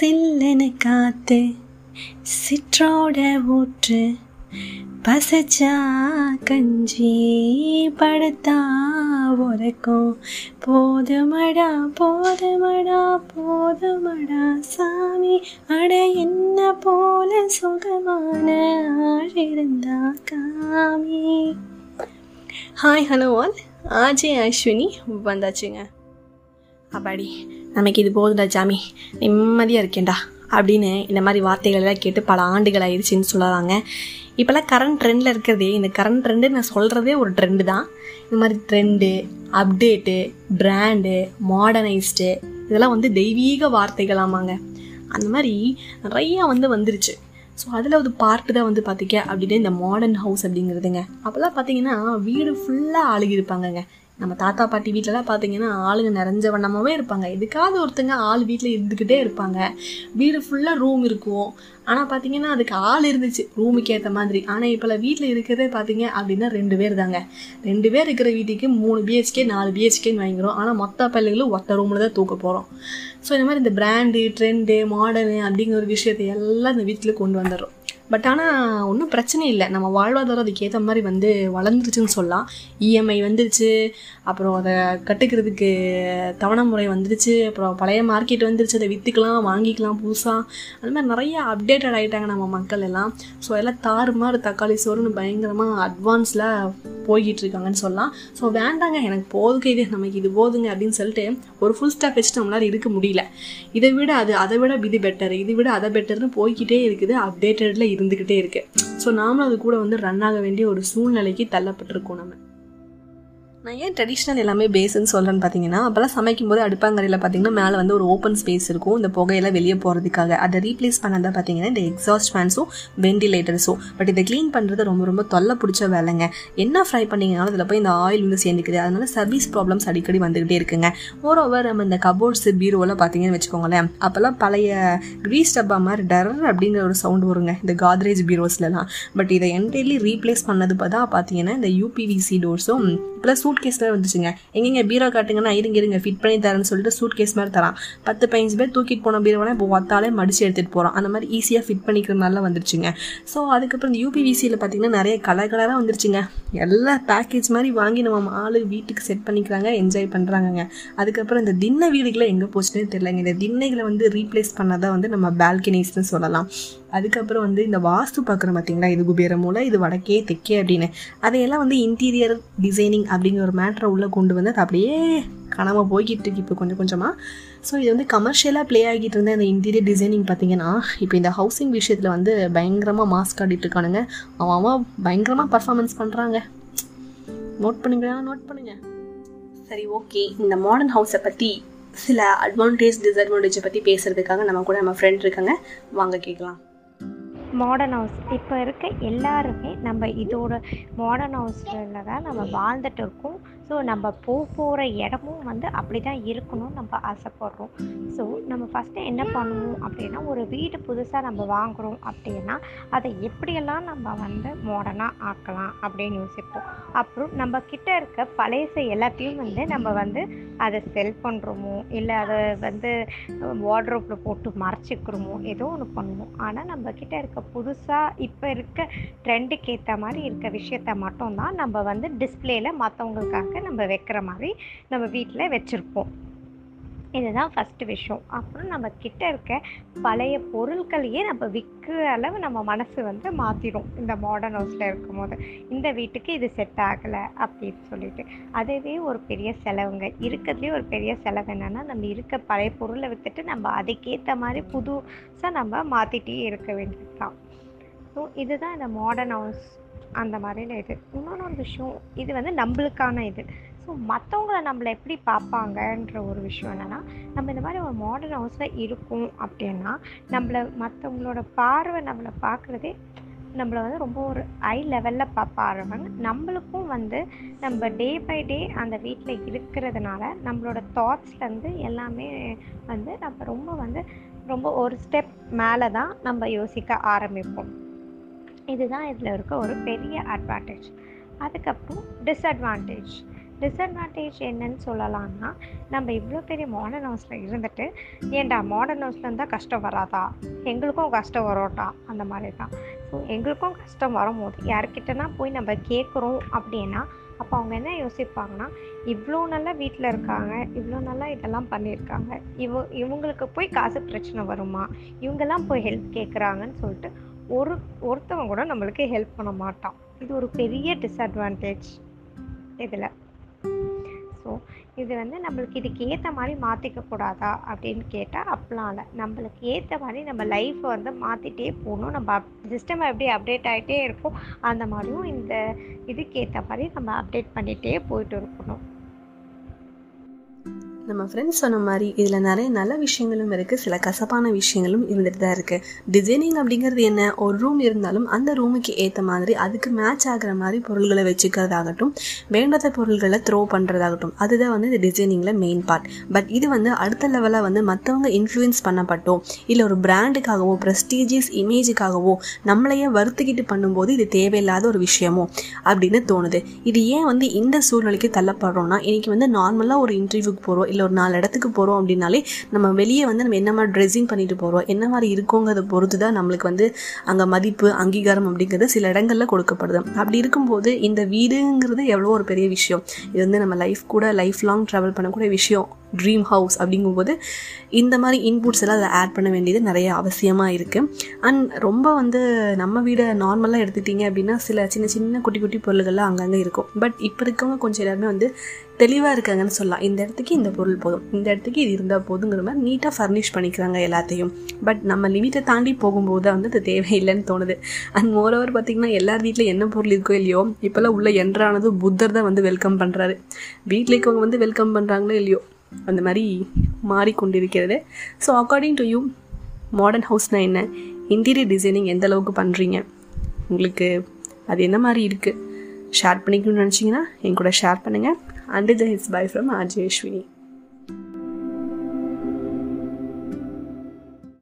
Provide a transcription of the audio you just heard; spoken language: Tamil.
சில்லனு காத்து சிற்றோட ஊற்று பசச்சா கஞ்சி படுத்தா உறக்கும் போதுமடா போதுமடா போதுமடா சாமி அட என்ன போல சுகமான ஆழிருந்தா காமி. ஹாய் ஹலோ ஆல் ஆஜே அஸ்வினி வந்தாச்சுங்க. அப்பாடி. நமக்கு இது போதுடா ஜாமி. நிம்மதியாக இருக்கேன்டா. அப்படின்னு இந்த மாதிரி வார்த்தைகள் எல்லாம் கேட்டு பல ஆண்டுகள் ஆயிடுச்சுன்னு சொல்லலாங்க இப்போல்லாம் கரண்ட் ட்ரெண்டில் இருக்கிறதே இந்த கரண்ட் ட்ரெண்டு நான் சொல்கிறதே ஒரு ட்ரெண்டு தான். இந்த மாதிரி ட்ரெண்டு அப்டேட்டு பிராண்டு மாடர்னைஸ்டு இதெல்லாம் வந்து தெய்வீக வார்த்தைகளாமாங்க அந்த மாதிரி நிறையா வந்து வந்துருச்சு. ஸோ அதில் ஒரு பார்ட்டு தான் வந்து பார்த்திங்க அப்படின்னா இந்த மாடர்ன் ஹவுஸ் அப்படிங்கிறதுங்க. அப்போல்லாம் பார்த்தீங்கன்னா வீடு ஃபுல்லாக அழுகியிருப்பாங்கங்க நம்ம தாத்தா பாட்டி வீட்டிலலாம் பார்த்தீங்கன்னா ஆளுங்க நிறைஞ்ச வண்ணமாகவே இருப்பாங்க. எதுக்காவது ஒருத்தங்க ஆள் வீட்டில் இருந்துக்கிட்டே இருப்பாங்க. வீடு ஃபுல்லாக ரூம் இருக்கும். ஆனால் பார்த்தீங்கன்னா அதுக்கு ஆள் இருந்துச்சு. ரூமுக்கு ஏற்ற மாதிரி. ஆனால் இப்போல்லாம் வீட்டில் இருக்கிறதே பார்த்தீங்க அப்படின்னா ரெண்டு பேர் தாங்க. ரெண்டு பேர் இருக்கிற வீட்டுக்கு மூணு பிஹெச்கே நாலு பிஹெச்கேன்னு வாங்கிக்கிறோம். ஆனால் மொத்த பள்ளிகளும் ஒத்த ரூமில் தான் தூக்க போகிறோம் ஸோ இந்த மாதிரி இந்த பிராண்டு ட்ரெண்டு மாடர்னு அப்படிங்கிற ஒரு விஷயத்தை எல்லாம் இந்த வீட்டில் கொண்டு வந்துடுறோம். பட் ஆனால் ஒன்றும் பிரச்சனை இல்லை. நம்ம வாழ்வாதாரம் அதுக்கேற்ற மாதிரி வந்து வளர்ந்துருச்சுன்னு சொல்லலாம். இஎம்ஐ வந்துருச்சு. அப்புறம் அதை கட்டுக்கிறதுக்கு தவணை முறை வந்துருச்சு. அப்புறம் பழைய மார்க்கெட் வந்துருச்சு. அதை விற்றுக்கலாம் வாங்கிக்கலாம் புதுசாக அந்த மாதிரி நிறைய அப்டேட்டட் ஆகிட்டாங்க நம்ம மக்கள் எல்லாம். ஸோ எல்லாம் தாறுமாறு தக்காளி சோறுன்னு பயங்கரமாக அட்வான்ஸில் போய்கிட்டு இருக்காங்கன்னு சொல்லலாம். ஸோ வேண்டாங்க எனக்கு போதுங்க இது நமக்கு இது போதுங்க அப்படின்னு சொல்லிட்டு ஒரு ஃபுல் ஸ்டாப் வச்சுட்டு நம்மளால் இருக்க முடியல. இதை விட அது அதை விட இது பெட்டர் இதை விட அதை பெட்டர்னு போய்கிட்டே இருக்குது அப்டேட்டடில் இருந்துக்கிட்டே இருக்குது ஸோ நாமளும் அது கூட வந்து ரன் ஆக வேண்டிய ஒரு சூழ்நிலைக்கு தள்ளப்பட்டிருக்கோம் நம்ம. நான் ஏன் ட்ரெடிஷ்னல் எல்லாமே பேஸ்ன்னு சொல்கிறேன்னு பார்த்தீங்கன்னா அப்போல்லாம் சமைக்கும் போது அடுப்பாங்கரையில் பார்த்தீங்கன்னா மேலே வந்து ஒரு ஓப்பன் ஸ்பேஸ் இருக்கும். இந்த புகையெல்லாம் வெளியே போகிறதுக்காக அதை ரீப்ளேஸ் பண்ணதான் பார்த்தீங்கன்னா இந்த எக்ஸாஸ்ட் ஃபேன்ஸும் வெண்டிலேட்டர்ஸும் பட் இதை க்ளீன் பண்ணுறது ரொம்ப ரொம்ப தொல்லை பிடிச்ச வேலைங்க. என்ன ஃப்ரை பண்ணிங்கனாலும் அதில் போய் இந்த ஆயில் வந்து சேர்ந்துக்குது. அதனால சர்வீஸ் ப்ராப்ளம்ஸ் அடிக்கடி வந்துகிட்டே இருக்குங்க. மோர் ஓவர் நம்ம இந்த கபோர்ட்ஸ் பீரோலாம் பார்த்தீங்கன்னு வச்சுக்கோங்களேன் அப்போல்லாம் பழைய க்ரீஸ் டப்பா மாதிரி டர் அப்படிங்கிற ஒரு சவுண்ட் வருங்க. இந்த காத்ரேஜ் பீரோஸ்லலாம் பட் இதை என்டையர்லி ரீப்ளேஸ் பண்ணது பார்த்தா பார்த்தீங்கன்னா இந்த யூபிவிசி டோர்ஸும் ப்ளஸ் சூட் கேஸ் மாதிரி வந்துச்சுங்க. எங்கெங்க பீரோ காட்டுங்கன்னா இருங்க இருங்க ஃபிட் பண்ணி தரேன்னு சொல்லிட்டு சூட் கேஸ் மாதிரி தரான். பத்து பதினஞ்சு பேர் தூக்கிட்டு போன பீரோவெல்லாம் இப்போ ஒத்தாலே மடிச்சு எடுத்துகிட்டு போகிறோம் அந்த மாதிரி ஈஸியாக ஃபிட் பண்ணிக்கிற மாதிரிலாம் வந்துருச்சுங்க. ஸோ அதுக்கப்புறம் இந்த யூபிவிசியில் பார்த்தீங்கன்னா நிறைய கலர் கலராக வந்துருச்சுங்க. எல்லா பேக்கேஜ் மாதிரி வாங்கி நம்ம ஆளு வீட்டுக்கு செட் பண்ணிக்கிறாங்க என்ஜாய் பண்ணுறாங்கங்க அதுக்கப்புறம் இந்த தின்ன வீடுகளை எங்கே போச்சுன்னே தெரியலங்க. இந்த திண்ணைகளை வந்து ரீப்ளேஸ் பண்ணாதான் வந்து நம்ம பால்கனிஸ்னு சொல்லலாம். அதுக்கப்புறம் வந்து இந்த வாஸ்து பார்க்குறோம் பார்த்தீங்களா இது குபேர மூலை இது வடக்கே தெக்கே அப்படின்னு. அதையெல்லாம் வந்து இன்டீரியர் டிசைனிங் அப்படிங்கிற ஒரு மேட்ரை உள்ளே கொண்டு வந்து அது அப்படியே காணாமல் போய்கிட்டு இருக்கு இப்போ கொஞ்சம் கொஞ்சமாக ஸோ இது வந்து கமர்ஷியலாக ப்ளே ஆகிட்டு இருந்த இந்த இன்டீரியர் டிசைனிங் பார்த்தீங்கன்னா இப்போ இந்த ஹவுசிங் விஷயத்தில் வந்து பயங்கரமாக மாஸ்க் ஆடிட்டு இருக்கானுங்க. அவன் அவன் பயங்கரமாக பர்ஃபார்மன்ஸ் பண்ணுறாங்க நோட் பண்ணுங்களா நோட் பண்ணுங்க. சரி ஓகே இந்த மாடர்ன் ஹவுஸை பற்றி சில அட்வான்டேஜ் டிஸ்அட்வான்டேஜை பற்றி பேசுகிறதுக்காக நம்ம கூட நம்ம ஃப்ரெண்ட் இருக்காங்க. வாங்க கேட்கலாம். மாடர்ன் ஹவுஸ் இப்போ இருக்க எல்லாருமே நம்ம இதோட மாடர்ன் ஹவுஸில் தான் நம்ம வாழ்ந்துட்டு இருக்கோம். ஸோ நம்ம போக போகிற இடமும் வந்து அப்படி தான் இருக்கணும்னு நம்ம ஆசைப்படுறோம். ஸோ நம்ம ஃபஸ்ட்டு என்ன பண்ணணும் அப்படின்னா ஒரு வீடு புதுசாக நம்ம வாங்குகிறோம் அப்படின்னா அதை எப்படியெல்லாம் நம்ம வந்து மாடர்னாக ஆக்கலாம் அப்படின்னு யோசிப்போம். அப்புறம் நம்ம கிட்ட இருக்க பழைய எல்லாத்தையும் வந்து நம்ம வந்து அதை செல் பண்ணுறோமோ இல்லை அதை வந்து வார்ட்ரோப்பில் போட்டு மறைச்சிக்கிறோமோ ஏதோ ஒன்று பண்ணுவோம். ஆனால் நம்ம கிட்ட இருக்க புதுசாக இப்போ இருக்க ட்ரெண்டுக்கு ஏற்ற மாதிரி இருக்க விஷயத்த மட்டும்தான் நம்ம வந்து டிஸ்பிளேல மற்றவங்களுக்காக நம்ம வைக்கிற மாதிரி நம்ம வீட்டில் வச்சுருப்போம். இதுதான் ஃபஸ்ட்டு விஷயம். அப்புறம் நம்ம கிட்ட இருக்க பழைய பொருட்களையே நம்ம விற்கிற அளவு நம்ம மனசு வந்து மாற்றிடும் இந்த மாடர்ன் ஹவுஸில் இருக்கும்போது இந்த வீட்டுக்கு இது செட் ஆகலை அப்படின்னு சொல்லிட்டு. அதுவே ஒரு பெரிய செலவுங்க. இருக்கிறதுலே ஒரு பெரிய செலவு என்னென்னா நம்ம இருக்க பழைய பொருளை விற்றுட்டு நம்ம அதுக்கேற்ற மாதிரி புதுசாக நம்ம மாற்றிட்டே இருக்க வேண்டியது தான் ஸோ இதுதான் இந்த மாடர்ன் ஹவுஸ் அந்த மாதிரியான இது. இன்னொன்று ஒரு விஷயம் இது வந்து நம்மளுக்கான இது. ஸோ மற்றவங்கள நம்மளை எப்படி பார்ப்பாங்கன்ற ஒரு விஷயம் என்னென்னா நம்ம இந்த மாதிரி ஒரு மாடர்ன் ஹவுஸில் இருக்கோம் அப்படின்னா நம்மளை மற்றவங்களோட பார்வை நம்மளை பார்க்குறதே நம்மளை வந்து ரொம்ப ஒரு ஹை லெவலில் பார்ப்பாருவாங்க நம்மளுக்கும் வந்து நம்ம டே பை டே அந்த வீட்டில் இருக்கிறதுனால நம்மளோட தாட்ஸ்லேருந்து எல்லாமே வந்து நம்ம ரொம்ப வந்து ரொம்ப ஒரு ஸ்டெப் மேலே தான் நம்ம யோசிக்க ஆரம்பிப்போம். இதுதான் இதில் இருக்க ஒரு பெரிய அட்வான்டேஜ் அதுக்கப்புறம் டிஸ்அட்வான்டேஜ் டிஸ்அட்வான்டேஜ் என்னன்னு சொல்லலாம்னா நம்ம இவ்வளோ பெரிய மாடர்ன் ஹவுஸில் இருந்துட்டு ஏன்டா மாடர்ன் ஹவுஸில் இருந்தால் கஷ்டம் வராதா? எங்களுக்கும் கஷ்டம் வரோட்டா? அந்த மாதிரி தான். ஸோ எங்களுக்கும் கஷ்டம் வரும்போது யார்கிட்டனா போய் நம்ம கேட்குறோம் அப்படின்னா அப்போ அவங்க என்ன யோசிப்பாங்கன்னா இவ்வளோ நல்லா வீட்டில் இருக்காங்க இவ்வளோ நல்லா இதெல்லாம் பண்ணியிருக்காங்க. இவ இவங்களுக்கு போய் காசு பிரச்சனை வருமா? இவங்கெல்லாம் போய் ஹெல்ப் கேட்குறாங்கன்னு சொல்லிட்டு ஒரு ஒருத்தவங்க கூட நம்மளுக்கு ஹெல்ப் பண்ண மாட்டான். இது ஒரு பெரிய டிஸ்அட்வான்டேஜ் இதில். ஸோ இது வந்து நம்மளுக்கு இதுக்கு ஏற்ற மாதிரி மாற்றிக்க கூடாதா அப்படின்னு கேட்டால் அப்படிலாம் இல்லை. நம்மளுக்கு ஏற்ற மாதிரி நம்ம லைஃப்பை வந்து மாற்றிட்டே போகணும் நம்ம அப் சிஸ்டம் எப்படி அப்டேட் ஆகிட்டே இருக்கும். அந்த மாதிரியும் இந்த இதுக்கு ஏற்ற மாதிரி நம்ம அப்டேட் பண்ணிகிட்டே போயிட்டு இருக்கணும். நம்ம ஃப்ரெண்ட்ஸ் சொன்ன மாதிரி இதில் நிறைய நல்ல விஷயங்களும் இருக்குது சில கசப்பான விஷயங்களும் இருந்துட்டு தான் இருக்குது டிசைனிங் அப்படிங்கிறது என்ன? ஒரு ரூம் இருந்தாலும் அந்த ரூமுக்கு ஏற்ற மாதிரி அதுக்கு மேட்ச் ஆகிற மாதிரி பொருள்களை வச்சுக்கிறதாகட்டும் வேண்டாத பொருள்களை த்ரோ பண்ணுறதாகட்டும் அதுதான் வந்து இந்த டிசைனிங்கில் மெயின் பார்ட் பட் இது வந்து அடுத்த லெவலாக வந்து மற்றவங்க இன்ஃப்ளூயன்ஸ் பண்ணப்பட்டோ இல்லை ஒரு பிராண்டுக்காகவோ ப்ரெஸ்டீஜியஸ் இமேஜுக்காகவோ நம்மளையே வருத்திக்கிட்டு பண்ணும்போது இது தேவையில்லாத ஒரு விஷயமோ அப்படின்னு தோணுது. இது ஏன் வந்து இந்த சூழ்நிலைக்கு தள்ளப்படுறோம்னா இன்றைக்கி வந்து நார்மலாக ஒரு இன்டர்வியூக்கு போகிறோம் இல்லை ஒரு நாலு இடத்துக்கு போகிறோம் அப்படின்னாலே நம்ம வெளியே வந்து நம்ம என்ன மாதிரி ட்ரெஸ்ஸிங் பண்ணிட்டு போகிறோம் என்ன மாதிரி இருக்கோங்கிறத பொறுத்து தான் நம்மளுக்கு வந்து அங்கே மதிப்பு அங்கீகாரம் அப்படிங்கிறது சில இடங்களில் கொடுக்கப்படுது. அப்படி இருக்கும்போது இந்த வீடுங்கிறது எவ்வளோ ஒரு பெரிய விஷயம். இது வந்து நம்ம லைஃப் கூட லைஃப் லாங் ட்ராவல் பண்ணக்கூடிய விஷயம். ட்ரீம் ஹவுஸ் அப்படிங்கும்போது இந்த மாதிரி இன்புட்ஸ் எல்லாம் அதை ஆட் பண்ண வேண்டியது நிறைய அவசியமாக இருக்குது அண்ட் ரொம்ப வந்து நம்ம வீடை நார்மலாக எடுத்துக்கிட்டிங்க அப்படின்னா சில சின்ன சின்ன குட்டி குட்டி பொருள்கள்லாம் அங்கங்கே இருக்கும். பட் இப்போ இருக்கவங்க கொஞ்சம் எல்லாருமே வந்து தெளிவாக இருக்காங்கன்னு சொல்லலாம். இந்த இடத்துக்கு இந்த பொருள் போதும். இந்த இடத்துக்கு இது இருந்தால் போதுங்கிற மாதிரி நீட்டாக ஃபர்னிஷ் பண்ணிக்கிறாங்க எல்லாத்தையும். பட் நம்ம லிமிட்டை தாண்டி போகும்போது தான் வந்து அது தேவையில்லைன்னு தோணுது. அண்ட் மோரோவர் பார்த்திங்கன்னா எல்லார் வீட்டில் என்ன பொருள் இருக்கோ இல்லையோ இப்போல்லாம் உள்ள என்றானது புத்தர் தான் வந்து வெல்கம் பண்ணுறாரு வீட்டில் இருக்கவங்க வந்து வெல்கம் பண்ணுறாங்களோ இல்லையோ அந்த மாதிரி மாறிக்கொண்டிருக்கிறது. So according to you modern ஹவுஸ்னால் என்ன? இன்டீரியர் டிசைனிங் எந்த அளவுக்கு பண்ணுறீங்க உங்களுக்கு அது என்ன மாதிரி இருக்குது ஷேர் பண்ணிக்கணும்னு நினச்சிங்கன்னா என் கூட ஷேர் பண்ணுங்கள் and did the hits from R J Ashwini.